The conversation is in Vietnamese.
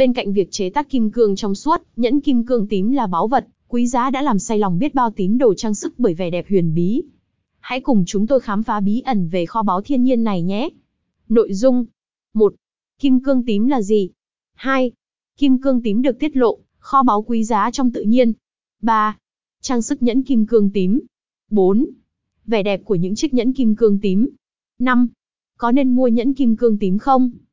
Bên cạnh việc chế tác kim cương trong suốt, nhẫn kim cương tím là báu vật, quý giá đã làm say lòng biết bao tín đồ trang sức bởi vẻ đẹp huyền bí. Hãy cùng chúng tôi khám phá bí ẩn về kho báu thiên nhiên này nhé. Nội dung 1. Kim cương tím là gì? 2. Kim cương tím được tiết lộ, kho báu quý giá trong tự nhiên. 3. Trang sức nhẫn kim cương tím. 4. Vẻ đẹp của những chiếc nhẫn kim cương tím. 5. Có nên mua nhẫn kim cương tím không?